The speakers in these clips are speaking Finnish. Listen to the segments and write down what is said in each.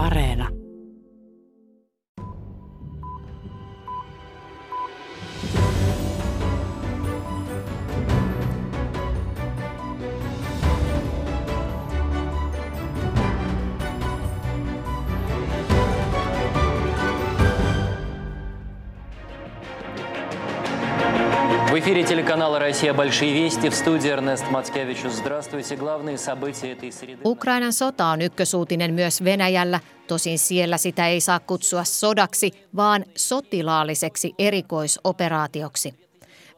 Areena. эфире телеканала «Россия. Большие вести». В студии Эрнест Мацкевичус. Здравствуйте. Главные события этой среды. Ukrainan sota on ykkösuutinen myös Venäjällä. Tosin siellä sitä ei saa kutsua sodaksi, vaan sotilaalliseksi erikoisoperaatioksi.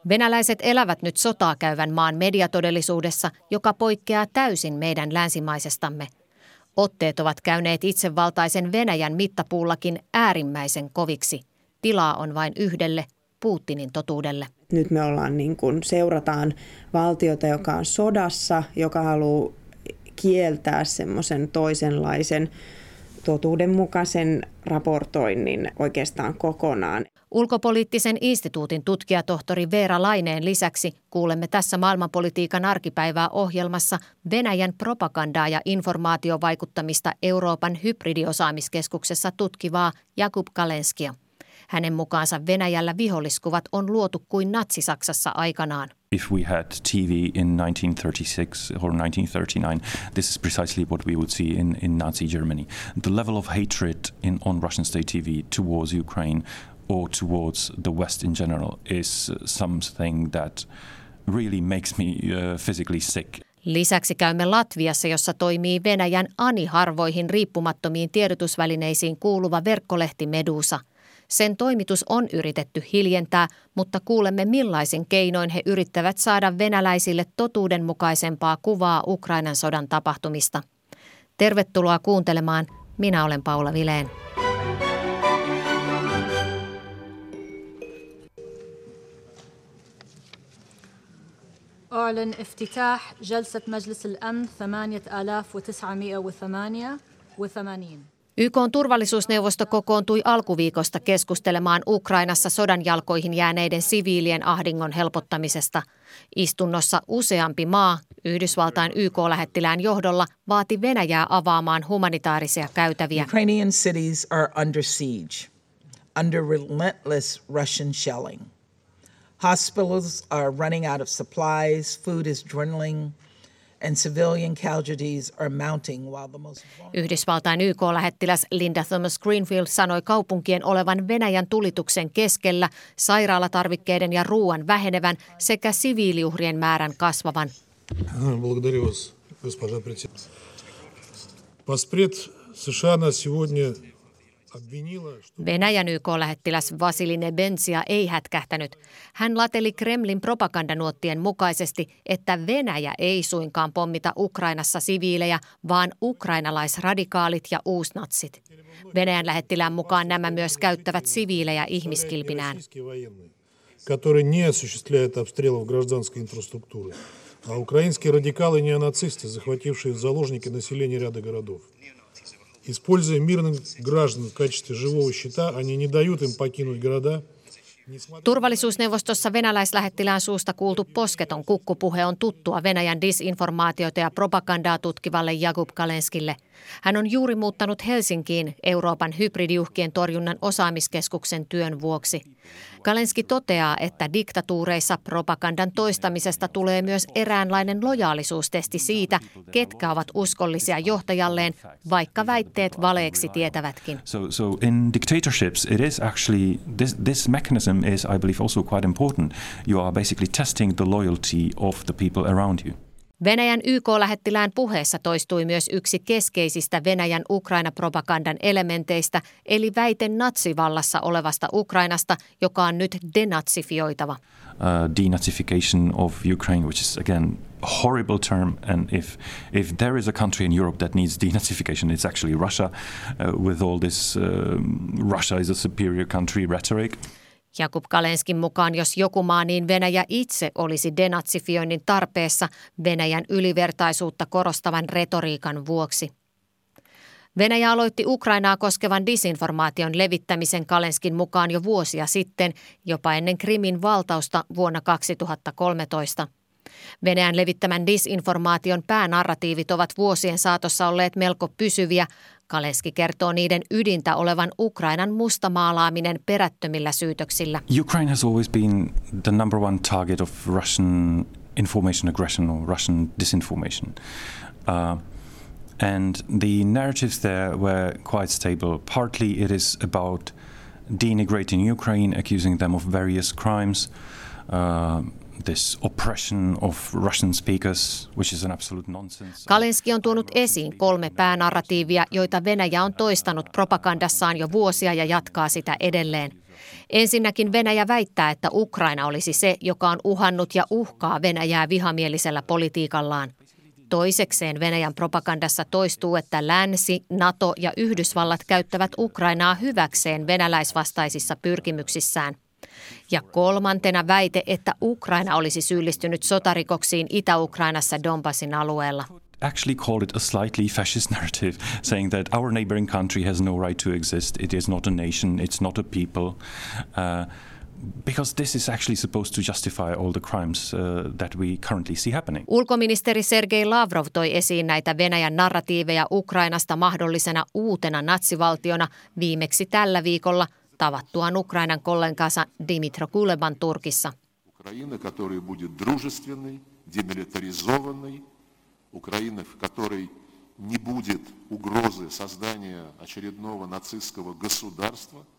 Venäläiset elävät nyt sotaa käyvän maan mediatodellisuudessa, joka poikkeaa täysin meidän länsimaisestamme. Otteet ovat käyneet itsevaltaisen Venäjän mittapuullakin äärimmäisen koviksi. Tilaa on vain yhdelle, Putinin totuudelle. Nyt me ollaan niin kuin, seurataan valtiota, joka on sodassa, joka haluaa kieltää semmoisen toisenlaisen totuudenmukaisen raportoinnin oikeastaan kokonaan. Ulkopoliittisen instituutin tutkijatohtori Veera Laineen lisäksi kuulemme tässä maailmanpolitiikan arkipäivää ohjelmassa Venäjän propagandaa ja informaatiovaikuttamista Euroopan hybridiosaamiskeskuksessa tutkivaa Jakub Kalenskia. Hänen mukaansa Venäjällä viholliskuvat on luotu kuin Natsi-Saksassa aikanaan. If we had TV in 1936 or 1939, this is precisely what we would see in, in Nazi Germany. The level of hatred in, on Russian state TV towards Ukraine or towards the West in general is something that really makes me uh, physically sick. Lisäksi käymme Latviassa, jossa toimii Venäjän ani harvoihin riippumattomiin tiedotusvälineisiin kuuluva verkkolehti Medusa – sen toimitus on yritetty hiljentää, mutta kuulemme millaisin keinoin he yrittävät saada venäläisille totuudenmukaisempaa kuvaa Ukrainan sodan tapahtumista. Tervetuloa kuuntelemaan. Minä olen Paula Vileen. أعلن افتتاح جلسة مجلس الأمن 8988 YK turvallisuusneuvosto kokoontui alkuviikosta keskustelemaan Ukrainassa sodan jalkoihin jääneiden siviilien ahdingon helpottamisesta. Istunnossa useampi maa, Yhdysvaltain YK-lähettilään johdolla, vaati Venäjää avaamaan humanitaarisia käytäviä. Ukrainian cities are under siege, under relentless Russian shelling. Hospitals are running out of supplies, food is dwindling – Yhdysvaltain YK-lähettiläs Linda Thomas Greenfield sanoi kaupunkien olevan Venäjän tulituksen keskellä, sairaalatarvikkeiden ja ruoan vähenevän sekä siviiliuhrien määrän kasvavan. США на сегодня Venäjän YK-lähettiläs Vasili Nebensia ei hätkähtänyt. Hän lateli Kremlin propagandanuottien mukaisesti, että Venäjä ei suinkaan pommita Ukrainassa siviilejä, vaan ukrainalaisradikaalit ja uusnatsit. Venäjän lähettilään mukaan nämä myös käyttävät siviilejä ihmiskilpinään. А украинские радикалы неонацисты, захватившие в заложники население ряда городов. Используя мирных граждан в качестве живого щита, они не дают им покинуть города – Turvallisuusneuvostossa venäläislähettilään suusta kuultu posketon kukkupuhe on tuttua Venäjän disinformaatiota ja propagandaa tutkivalle Jakub Kalenskille. Hän on juuri muuttanut Helsinkiin Euroopan hybridiuhkien torjunnan osaamiskeskuksen työn vuoksi. Kalenski toteaa, että diktatuureissa propagandan toistamisesta tulee myös eräänlainen lojaalisuustesti siitä, ketkä ovat uskollisia johtajalleen, vaikka väitteet valeeksi tietävätkin. So, so in dictatorships it is actually this, this mechanism is I believe also quite important. You are basically testing the loyalty of the people around you. Venäjän YK-lähettilään puheessa toistui myös yksi keskeisistä Venäjän Ukraina-propagandan elementeistä, eli väite natsivallassa olevasta Ukrainasta, joka on nyt denatsifioitava. Uh, denazification of Ukraine, which is again a horrible term, and if if there is a country in Europe that needs denazification, it's actually Russia, uh, with all this uh, Russia is a superior country rhetoric. Jakub Kalenskin mukaan, jos joku maa, niin Venäjä itse olisi denatsifioinnin tarpeessa Venäjän ylivertaisuutta korostavan retoriikan vuoksi. Venäjä aloitti Ukrainaa koskevan disinformaation levittämisen Kalenskin mukaan jo vuosia sitten, jopa ennen Krimin valtausta vuonna 2013. Venäjän levittämän disinformaation päänarratiivit ovat vuosien saatossa olleet melko pysyviä. Kalenski kertoo niiden ydintä olevan Ukrainan mustamaalaaminen perättömillä syytöksillä. Ukraine has always been the number one target of Russian information aggression or Russian disinformation. Uh, and the narratives there were quite stable. Partly it is about denigrating Ukraine, accusing them of various crimes. Uh, Kalinski on tuonut esiin kolme päänarratiivia, joita Venäjä on toistanut propagandassaan jo vuosia ja jatkaa sitä edelleen. Ensinnäkin Venäjä väittää, että Ukraina olisi se, joka on uhannut ja uhkaa Venäjää vihamielisellä politiikallaan. Toisekseen Venäjän propagandassa toistuu, että länsi, NATO ja Yhdysvallat käyttävät Ukrainaa hyväkseen venäläisvastaisissa pyrkimyksissään. Ja kolmantena väite, että Ukraina olisi syyllistynyt sotarikoksiin Itä-Ukrainassa Donbassin alueella actually called it a slightly fascist narrative, saying that our neighboring country has no right to exist. It is not a nation. It's not a people. Uh, because this is actually supposed to justify all the crimes uh, that we currently see happening. Ulkoministeri Sergei Lavrov toi esiin näitä Venäjän narratiiveja Ukrainasta mahdollisena uutena natsivaltiona viimeksi tällä viikolla tavattuaan Ukrainan kollegansa Dimitro Kuleban Turkissa. Ukraina, который будет дружественной, демилитаризованной, Украина, в которой не будет угрозы создания очередного нацистского государства –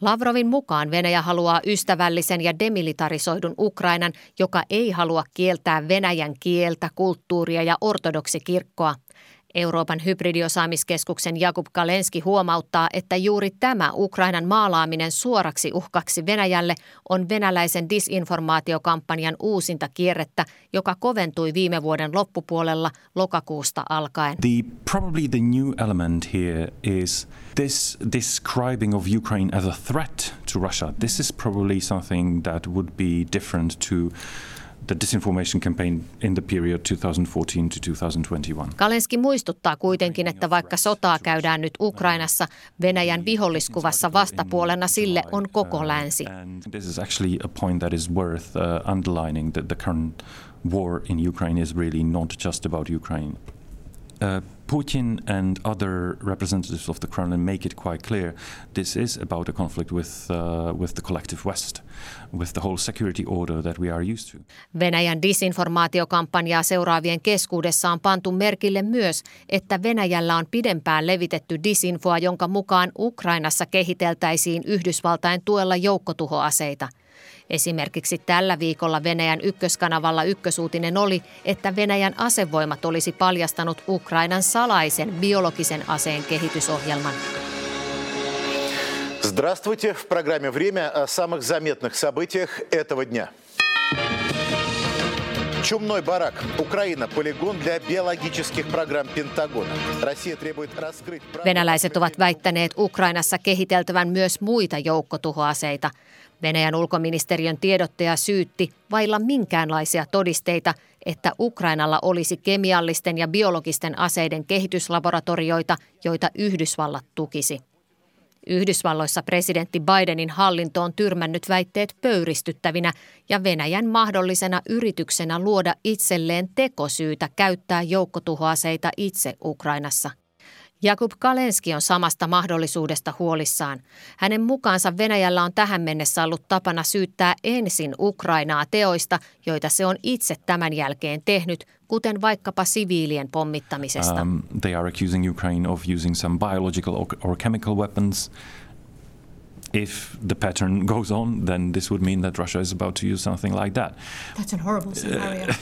Lavrovin mukaan Venäjä haluaa ystävällisen ja demilitarisoidun Ukrainan, joka ei halua kieltää Venäjän kieltä, kulttuuria ja ortodoksikirkkoa. Euroopan hybridiosaamiskeskuksen Jakub Kalenski huomauttaa, että juuri tämä Ukrainan maalaaminen suoraksi uhkaksi Venäjälle on venäläisen disinformaatiokampanjan uusinta kierrettä, joka koventui viime vuoden loppupuolella lokakuusta alkaen. The, probably the new element here is this describing of Ukraine as a threat to Russia. This is probably something that would be different to the disinformation campaign in the period 2014 to 2021. Kalenski muistuttaa kuitenkin, että vaikka sotaa käydään nyt Ukrainassa, Venäjän viholliskuvassa vastapuolena sille on koko länsi. This is actually a point that is worth uh, underlining that the current war in Ukraine is really not just about Ukraine. Uh, Putin and other representatives of the Kremlin make it quite clear this is about a conflict with, uh, with the collective West, with the whole security order that we are used to. Venäjän disinformaatiokampanjaa seuraavien keskuudessa on pantu merkille myös, että Venäjällä on pidempään levitetty disinfoa, jonka mukaan Ukrainassa kehiteltäisiin Yhdysvaltain tuella joukkotuhoaseita – Esimerkiksi tällä viikolla Venäjän ykköskanavalla ykkösuutinen oli, että Venäjän asevoimat olisi paljastanut Ukrainan salaisen biologisen aseen kehitysohjelman. Здравствуйте. В программе «Время» о самых заметных событиях этого дня. Чумной барак. Украина – полигон для биологических программ Пентагона. Россия требует раскрыть... Venäläiset ovat väittäneet Ukrainassa kehiteltävän myös muita joukkotuhoaseita. Venäjän ulkoministeriön tiedottaja syytti vailla minkäänlaisia todisteita, että Ukrainalla olisi kemiallisten ja biologisten aseiden kehityslaboratorioita, joita Yhdysvallat tukisi. Yhdysvalloissa presidentti Bidenin hallinto on tyrmännyt väitteet pöyristyttävinä ja Venäjän mahdollisena yrityksenä luoda itselleen tekosyytä käyttää joukkotuhoaseita itse Ukrainassa. Jakub Kalenski on samasta mahdollisuudesta huolissaan. Hänen mukaansa Venäjällä on tähän mennessä ollut tapana syyttää ensin Ukrainaa teoista, joita se on itse tämän jälkeen tehnyt, kuten vaikkapa siviilien pommittamisesta. Um, they are accusing Ukraine of using some biological or, chemical weapons if the pattern goes on, then this would mean that Russia is about to use something like that. That's a horrible scenario. Uh,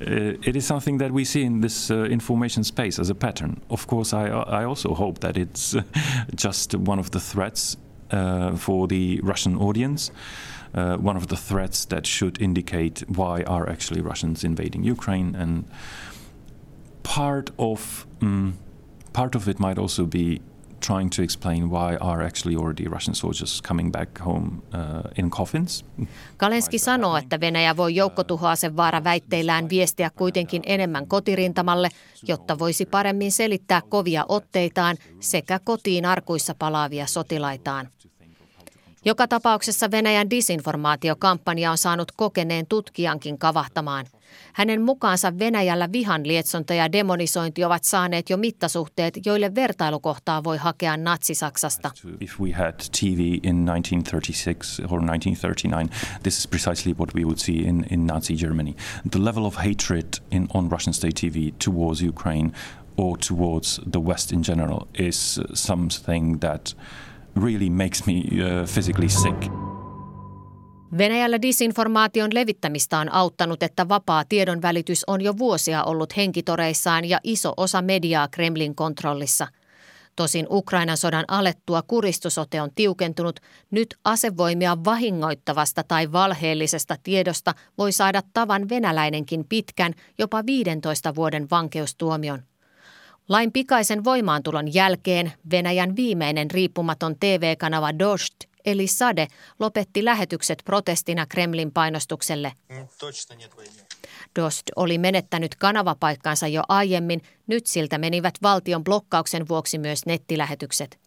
it is something that we see in this uh, information space as a pattern. Of course, I, I also hope that it's just one of the threats uh, for the Russian audience. Uh, one of the threats that should indicate why are actually Russians invading Ukraine, and part of um, part of it might also be trying to explain why are actually already Russian soldiers coming back home uh, in coffins. Kalenski sanoo, että Venäjä voi joukkotuhoasevaara väitteillään viestiä kuitenkin enemmän kotirintamalle, jotta voisi paremmin selittää kovia otteitaan sekä kotiin arkuissa palaavia sotilaitaan. Joka tapauksessa Venäjän disinformaatiokampanja on saanut kokeneen tutkijankin kavahtamaan. Hänen mukaansa Venäjällä vihan lietsonta ja demonisointi ovat saaneet jo mittasuhteet, joille vertailukohtaa voi hakea Natsi-Saksasta. If we had TV in 1936 or 1939, this is precisely what we would see in, in Nazi Germany. The level of hatred in, on Russian state TV towards Ukraine or towards the West in general is something that really makes me uh, physically sick. Venäjällä disinformaation levittämistä on auttanut, että vapaa tiedonvälitys on jo vuosia ollut henkitoreissaan ja iso osa mediaa Kremlin kontrollissa. Tosin Ukrainan sodan alettua kuristusote on tiukentunut, nyt asevoimia vahingoittavasta tai valheellisesta tiedosta voi saada tavan venäläinenkin pitkän, jopa 15 vuoden vankeustuomion. Lain pikaisen voimaantulon jälkeen Venäjän viimeinen riippumaton TV-kanava Dost eli Sade lopetti lähetykset protestina Kremlin painostukselle. Dost oli menettänyt kanavapaikkansa jo aiemmin, nyt siltä menivät valtion blokkauksen vuoksi myös nettilähetykset.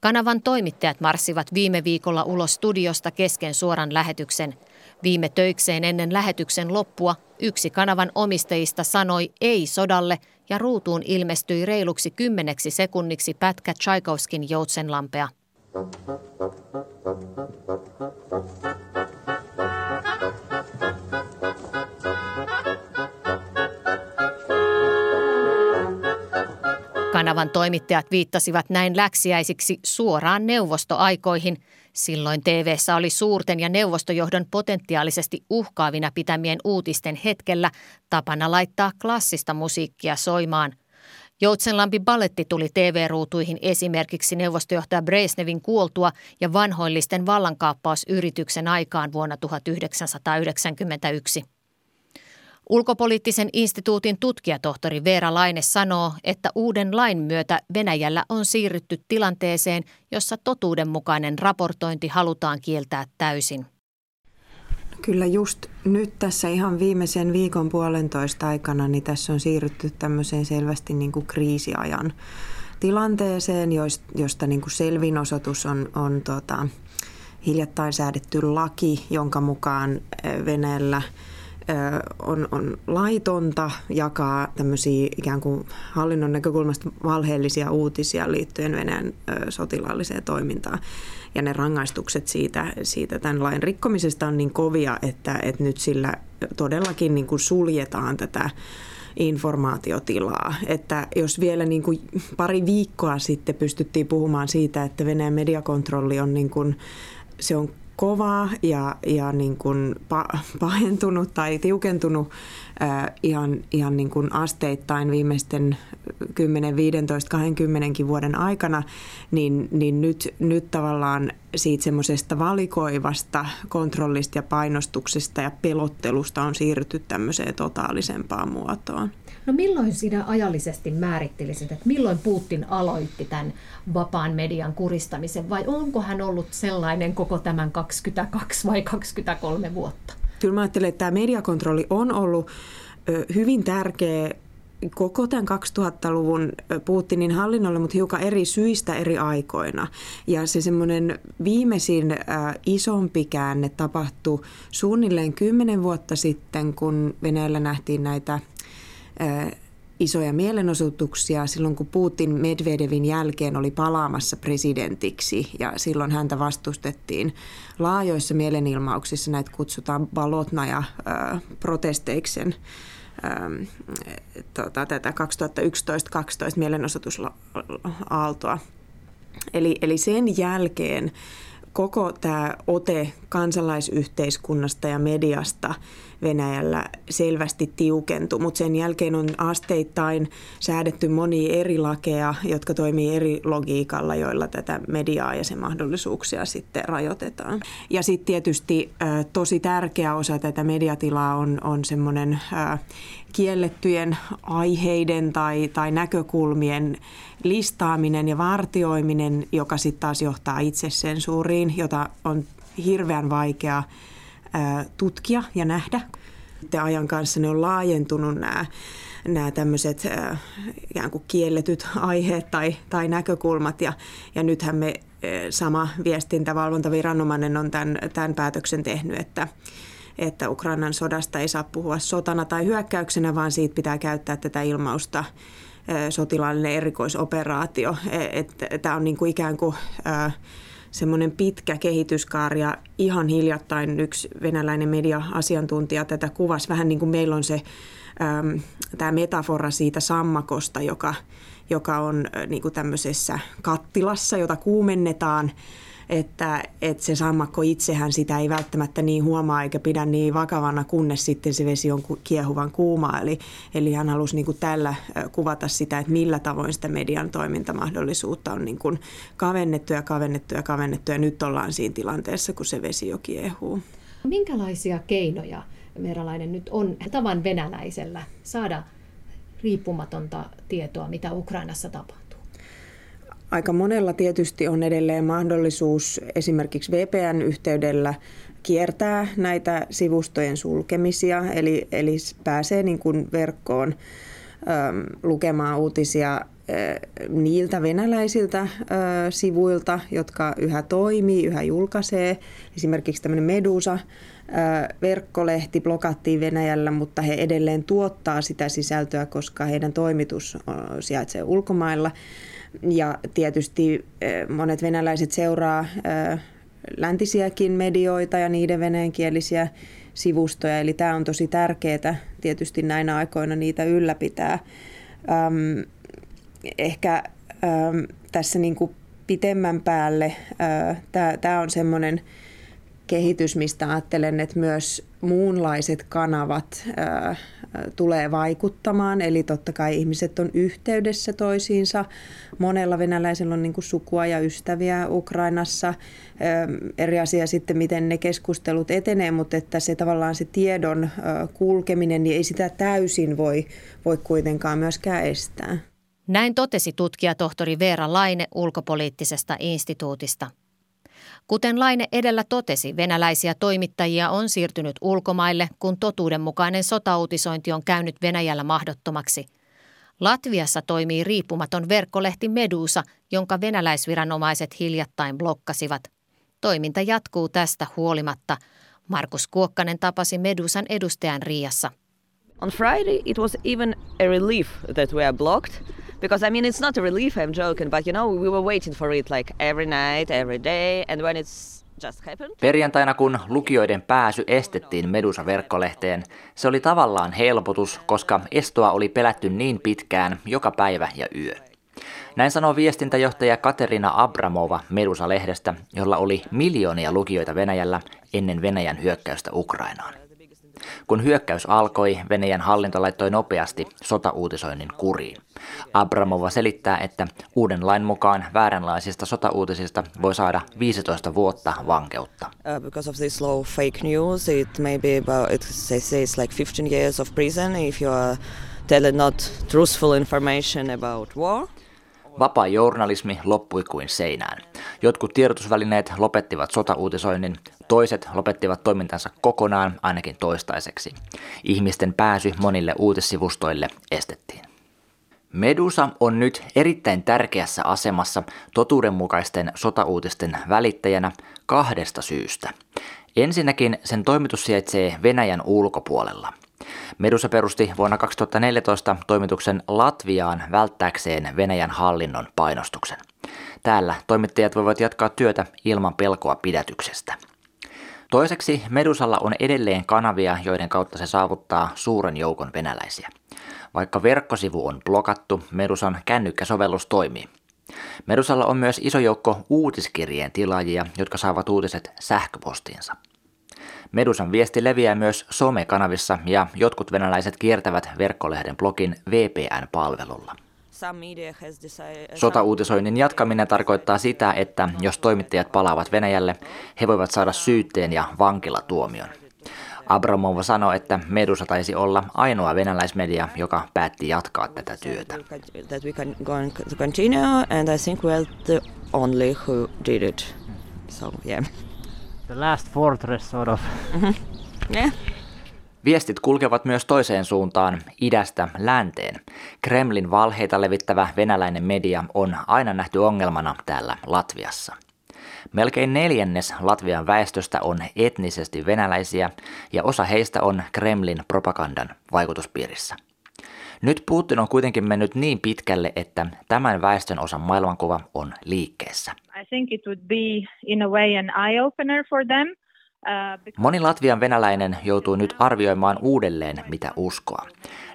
Kanavan toimittajat marssivat viime viikolla ulos studiosta kesken suoran lähetyksen. Viime töikseen ennen lähetyksen loppua yksi kanavan omistajista sanoi ei sodalle ja ruutuun ilmestyi reiluksi kymmeneksi sekunniksi pätkä Tchaikovskin joutsenlampea. Kanavan toimittajat viittasivat näin läksiäisiksi suoraan neuvostoaikoihin. Silloin tv oli suurten ja neuvostojohdon potentiaalisesti uhkaavina pitämien uutisten hetkellä tapana laittaa klassista musiikkia soimaan. Joutsenlampi balletti tuli TV-ruutuihin esimerkiksi neuvostojohtaja Bresnevin kuoltua ja vanhoillisten vallankaappausyrityksen aikaan vuonna 1991. Ulkopoliittisen instituutin tutkijatohtori Veera Laine sanoo, että uuden lain myötä Venäjällä on siirrytty tilanteeseen, jossa totuudenmukainen raportointi halutaan kieltää täysin. Kyllä just nyt tässä ihan viimeisen viikon puolentoista aikana, niin tässä on siirrytty tämmöiseen selvästi niin kuin kriisiajan tilanteeseen, josta niin kuin selvin osoitus on, on tota, hiljattain säädetty laki, jonka mukaan Venäjällä – on, on laitonta jakaa tämmöisiä ikään kuin hallinnon näkökulmasta valheellisia uutisia liittyen Venäjän sotilaalliseen toimintaan. Ja ne rangaistukset siitä, siitä tämän lain rikkomisesta on niin kovia, että, että nyt sillä todellakin niin kuin suljetaan tätä informaatiotilaa. Että jos vielä niin kuin pari viikkoa sitten pystyttiin puhumaan siitä, että Venäjän mediakontrolli on niin kuin, se on kovaa ja, ja niin kuin pahentunut tai tiukentunut äh, ihan, ihan niin kuin asteittain viimeisten 10, 15, 20 vuoden aikana, niin, niin nyt, nyt tavallaan siitä semmoisesta valikoivasta kontrollista ja painostuksesta ja pelottelusta on siirrytty tämmöiseen totaalisempaan muotoon. No milloin sinä ajallisesti määrittelisit, että milloin Putin aloitti tämän vapaan median kuristamisen vai onko hän ollut sellainen koko tämän 22 vai 23 vuotta? Kyllä mä ajattelen, että tämä mediakontrolli on ollut hyvin tärkeä koko tämän 2000-luvun Putinin hallinnolle, mutta hiukan eri syistä eri aikoina. Ja se semmoinen viimeisin äh, isompi käänne tapahtui suunnilleen kymmenen vuotta sitten, kun Venäjällä nähtiin näitä isoja mielenosoituksia silloin, kun Putin Medvedevin jälkeen oli palaamassa presidentiksi ja silloin häntä vastustettiin laajoissa mielenilmauksissa, näitä kutsutaan balotnaja protesteiksen tota, tätä 2011-2012 mielenosoitusaaltoa. Eli, eli sen jälkeen koko tämä ote kansalaisyhteiskunnasta ja mediasta Venäjällä selvästi tiukentui, mutta sen jälkeen on asteittain säädetty monia eri lakeja, jotka toimii eri logiikalla, joilla tätä mediaa ja sen mahdollisuuksia sitten rajoitetaan. Ja sitten tietysti tosi tärkeä osa tätä mediatilaa on, on semmoinen kiellettyjen aiheiden tai, tai näkökulmien listaaminen ja vartioiminen, joka sitten taas johtaa itsesensuuriin, jota on hirveän vaikea tutkia ja nähdä. Ajan kanssa ne on laajentunut nämä nämä tämmöiset ikään kuin kielletyt aiheet tai, tai näkökulmat. Ja, ja nythän me sama viestintävalvontaviranomainen on tämän, tämän päätöksen tehnyt, että, että Ukrainan sodasta ei saa puhua sotana tai hyökkäyksenä, vaan siitä pitää käyttää tätä ilmausta – sotilaallinen erikoisoperaatio. E, Tämä on niin kuin ikään kuin semmoinen pitkä kehityskaari ja ihan hiljattain yksi venäläinen media-asiantuntija tätä kuvasi vähän niin kuin meillä on se tämä metafora siitä sammakosta, joka, joka on niin kuin tämmöisessä kattilassa, jota kuumennetaan – että, että se sammakko itsehän sitä ei välttämättä niin huomaa eikä pidä niin vakavana, kunnes sitten se vesi on kiehuvan kuumaa. Eli, eli hän halusi niin kuin tällä kuvata sitä, että millä tavoin sitä median toimintamahdollisuutta on niin kuin kavennettu ja kavennettu ja kavennettu ja nyt ollaan siinä tilanteessa, kun se vesi jo kiehuu. Minkälaisia keinoja Veeralainen nyt on tavan venäläisellä saada riippumatonta tietoa, mitä Ukrainassa tapahtuu? Aika monella tietysti on edelleen mahdollisuus esimerkiksi VPN-yhteydellä kiertää näitä sivustojen sulkemisia, eli, eli pääsee niin kuin verkkoon äm, lukemaan uutisia ä, niiltä venäläisiltä ä, sivuilta, jotka yhä toimii, yhä julkaisee. Esimerkiksi tämmöinen Medusa verkkolehti blokattiin Venäjällä, mutta he edelleen tuottaa sitä sisältöä, koska heidän toimitus sijaitsee ulkomailla. Ja tietysti eh, monet venäläiset seuraa eh, läntisiäkin medioita ja niiden venäjänkielisiä sivustoja, eli tämä on tosi tärkeää tietysti näinä aikoina niitä ylläpitää. Ähm, ehkä ähm, tässä niin kuin pitemmän päälle tämä on semmoinen kehitys, mistä ajattelen, että myös muunlaiset kanavat äh, tulee vaikuttamaan. Eli totta kai ihmiset on yhteydessä toisiinsa. Monella venäläisellä on niin kuin sukua ja ystäviä Ukrainassa. Eri asia sitten, miten ne keskustelut etenee, mutta että se tavallaan se tiedon kulkeminen, niin ei sitä täysin voi, voi kuitenkaan myöskään estää. Näin totesi tutkija tohtori Veera Laine ulkopoliittisesta instituutista. Kuten Laine edellä totesi, venäläisiä toimittajia on siirtynyt ulkomaille, kun totuudenmukainen sotauutisointi on käynyt Venäjällä mahdottomaksi. Latviassa toimii riippumaton verkkolehti Medusa, jonka venäläisviranomaiset hiljattain blokkasivat. Toiminta jatkuu tästä huolimatta. Markus Kuokkanen tapasi Medusan edustajan Riassa. On Friday it was even a relief that we are blocked because I mean it's not a relief I'm joking but you know we were waiting for it like every night every day and when it's just happened. Perjantaina kun lukijoiden pääsy estettiin Medusa-verkkolehteen, se oli tavallaan helpotus, koska estoa oli pelätty niin pitkään joka päivä ja yö. Näin sanoo viestintäjohtaja Katerina Abramova Medusa-lehdestä, jolla oli miljoonia lukijoita Venäjällä ennen Venäjän hyökkäystä Ukrainaan. Kun hyökkäys alkoi, Venäjän hallinto laittoi nopeasti sotauutisoinnin kuriin. Abramova selittää, että uuden lain mukaan vääränlaisista sotauutisista voi saada 15 vuotta vankeutta. Uh, because of this law fake news, it may be about, it says like 15 years of prison if you are telling not truthful information about war. Vapaa journalismi loppui kuin seinään. Jotkut tiedotusvälineet lopettivat sotauutisoinnin, toiset lopettivat toimintansa kokonaan ainakin toistaiseksi. Ihmisten pääsy monille uutissivustoille estettiin. Medusa on nyt erittäin tärkeässä asemassa totuudenmukaisten sotauutisten välittäjänä kahdesta syystä. Ensinnäkin sen toimitus sijaitsee Venäjän ulkopuolella – Medusa perusti vuonna 2014 toimituksen Latviaan välttääkseen Venäjän hallinnon painostuksen. Täällä toimittajat voivat jatkaa työtä ilman pelkoa pidätyksestä. Toiseksi Medusalla on edelleen kanavia, joiden kautta se saavuttaa suuren joukon venäläisiä. Vaikka verkkosivu on blokattu, Medusan kännykkäsovellus toimii. Medusalla on myös iso joukko uutiskirjeen tilaajia, jotka saavat uutiset sähköpostiinsa. Medusan viesti leviää myös somekanavissa ja jotkut venäläiset kiertävät verkkolehden blogin VPN-palvelulla. Sotauutisoinnin jatkaminen tarkoittaa sitä, että jos toimittajat palaavat Venäjälle, he voivat saada syytteen ja vankilatuomion. Abramova sanoi, että Medusa taisi olla ainoa venäläismedia, joka päätti jatkaa tätä työtä. The last fortress sort of. Mm-hmm. Yeah. Viestit kulkevat myös toiseen suuntaan, idästä länteen. Kremlin valheita levittävä venäläinen media on aina nähty ongelmana täällä Latviassa. Melkein neljännes Latvian väestöstä on etnisesti venäläisiä ja osa heistä on Kremlin propagandan vaikutuspiirissä. Nyt Putin on kuitenkin mennyt niin pitkälle, että tämän väestön osan maailmankuva on liikkeessä. I think it would be in a way an eye-opener for them. Uh, Moni Latvian venäläinen joutuu nyt arvioimaan uudelleen, mitä uskoa.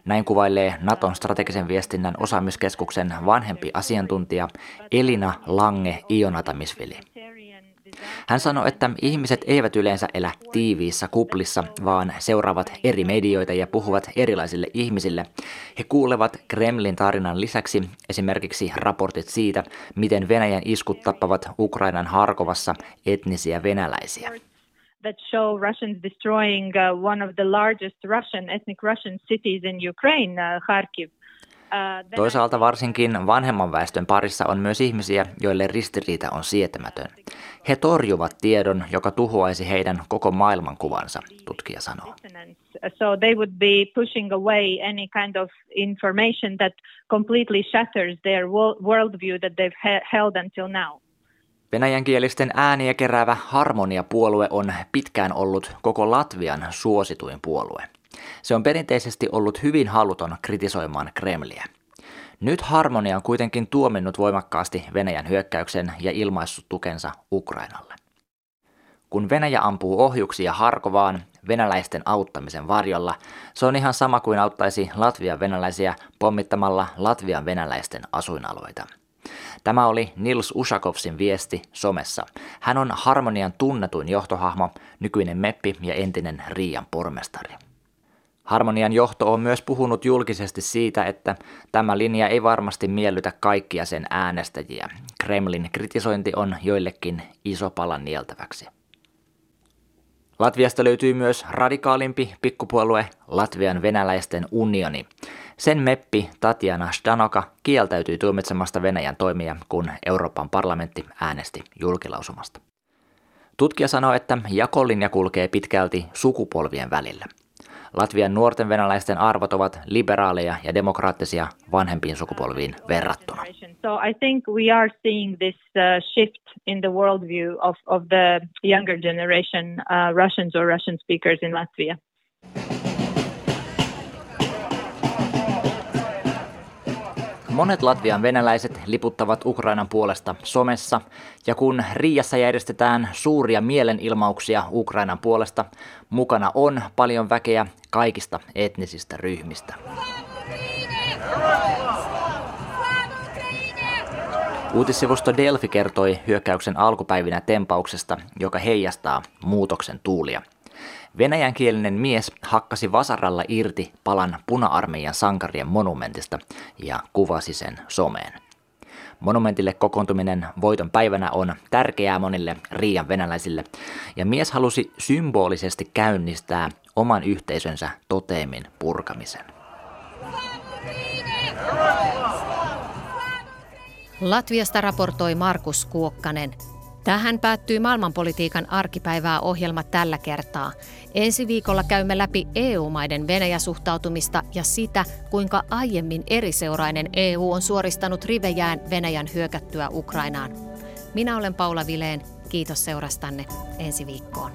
Näin kuvailee Naton strategisen viestinnän osaamiskeskuksen vanhempi asiantuntija Elina Lange Ionatamisvili. Hän sanoi, että ihmiset eivät yleensä elä tiiviissä kuplissa, vaan seuraavat eri medioita ja puhuvat erilaisille ihmisille. He kuulevat Kremlin tarinan lisäksi esimerkiksi raportit siitä, miten Venäjän iskut tappavat Ukrainan Harkovassa etnisiä venäläisiä that show Russians destroying uh, one of the largest Russian ethnic Russian cities in Ukraine, uh, Kharkiv. Toisaalta varsinkin vanhemman väestön parissa on myös ihmisiä, joille ristiriita on sietämätön. He torjuvat tiedon, joka tuhoaisi heidän koko maailmankuvansa, tutkija sanoo. So they would be pushing away any kind of information that completely shatters their worldview that they've held until now. Venäjänkielisten ääniä keräävä Harmonia-puolue on pitkään ollut koko Latvian suosituin puolue. Se on perinteisesti ollut hyvin haluton kritisoimaan Kremliä. Nyt Harmonia on kuitenkin tuominnut voimakkaasti Venäjän hyökkäyksen ja ilmaissut tukensa Ukrainalle. Kun Venäjä ampuu ohjuksia Harkovaan venäläisten auttamisen varjolla, se on ihan sama kuin auttaisi Latvian venäläisiä pommittamalla Latvian venäläisten asuinalueita. Tämä oli Nils Ushakovsin viesti somessa. Hän on Harmonian tunnetuin johtohahmo, nykyinen meppi ja entinen Riian pormestari. Harmonian johto on myös puhunut julkisesti siitä, että tämä linja ei varmasti miellytä kaikkia sen äänestäjiä. Kremlin kritisointi on joillekin iso pala nieltäväksi. Latviasta löytyy myös radikaalimpi pikkupuolue Latvian venäläisten unioni. Sen meppi Tatjana Stanoka kieltäytyi tuomitsemasta Venäjän toimia, kun Euroopan parlamentti äänesti julkilausumasta. Tutkija sanoi, että jakolinja kulkee pitkälti sukupolvien välillä – Latvian nuorten venäläisten arvot ovat liberaaleja ja demokraattisia vanhempiin sukupolviin verrattuna. So I think we are seeing this uh, shift in the worldview of, of the younger generation uh, Russians or Russian speakers in Latvia. Monet Latvian venäläiset liputtavat Ukrainan puolesta somessa, ja kun Riassa järjestetään suuria mielenilmauksia Ukrainan puolesta, mukana on paljon väkeä kaikista etnisistä ryhmistä. Uutissivusto Delfi kertoi hyökkäyksen alkupäivinä tempauksesta, joka heijastaa muutoksen tuulia – Venäjänkielinen mies hakkasi vasaralla irti palan puna-armeijan sankarien monumentista ja kuvasi sen someen. Monumentille kokoontuminen voiton päivänä on tärkeää monille Riian venäläisille, ja mies halusi symbolisesti käynnistää oman yhteisönsä toteemin purkamisen. Latviasta raportoi Markus Kuokkanen. Tähän päättyy maailmanpolitiikan arkipäivää ohjelma tällä kertaa. Ensi viikolla käymme läpi EU-maiden Venäjä-suhtautumista ja sitä, kuinka aiemmin eriseurainen EU on suoristanut rivejään Venäjän hyökättyä Ukrainaan. Minä olen Paula Vileen. Kiitos seurastanne ensi viikkoon.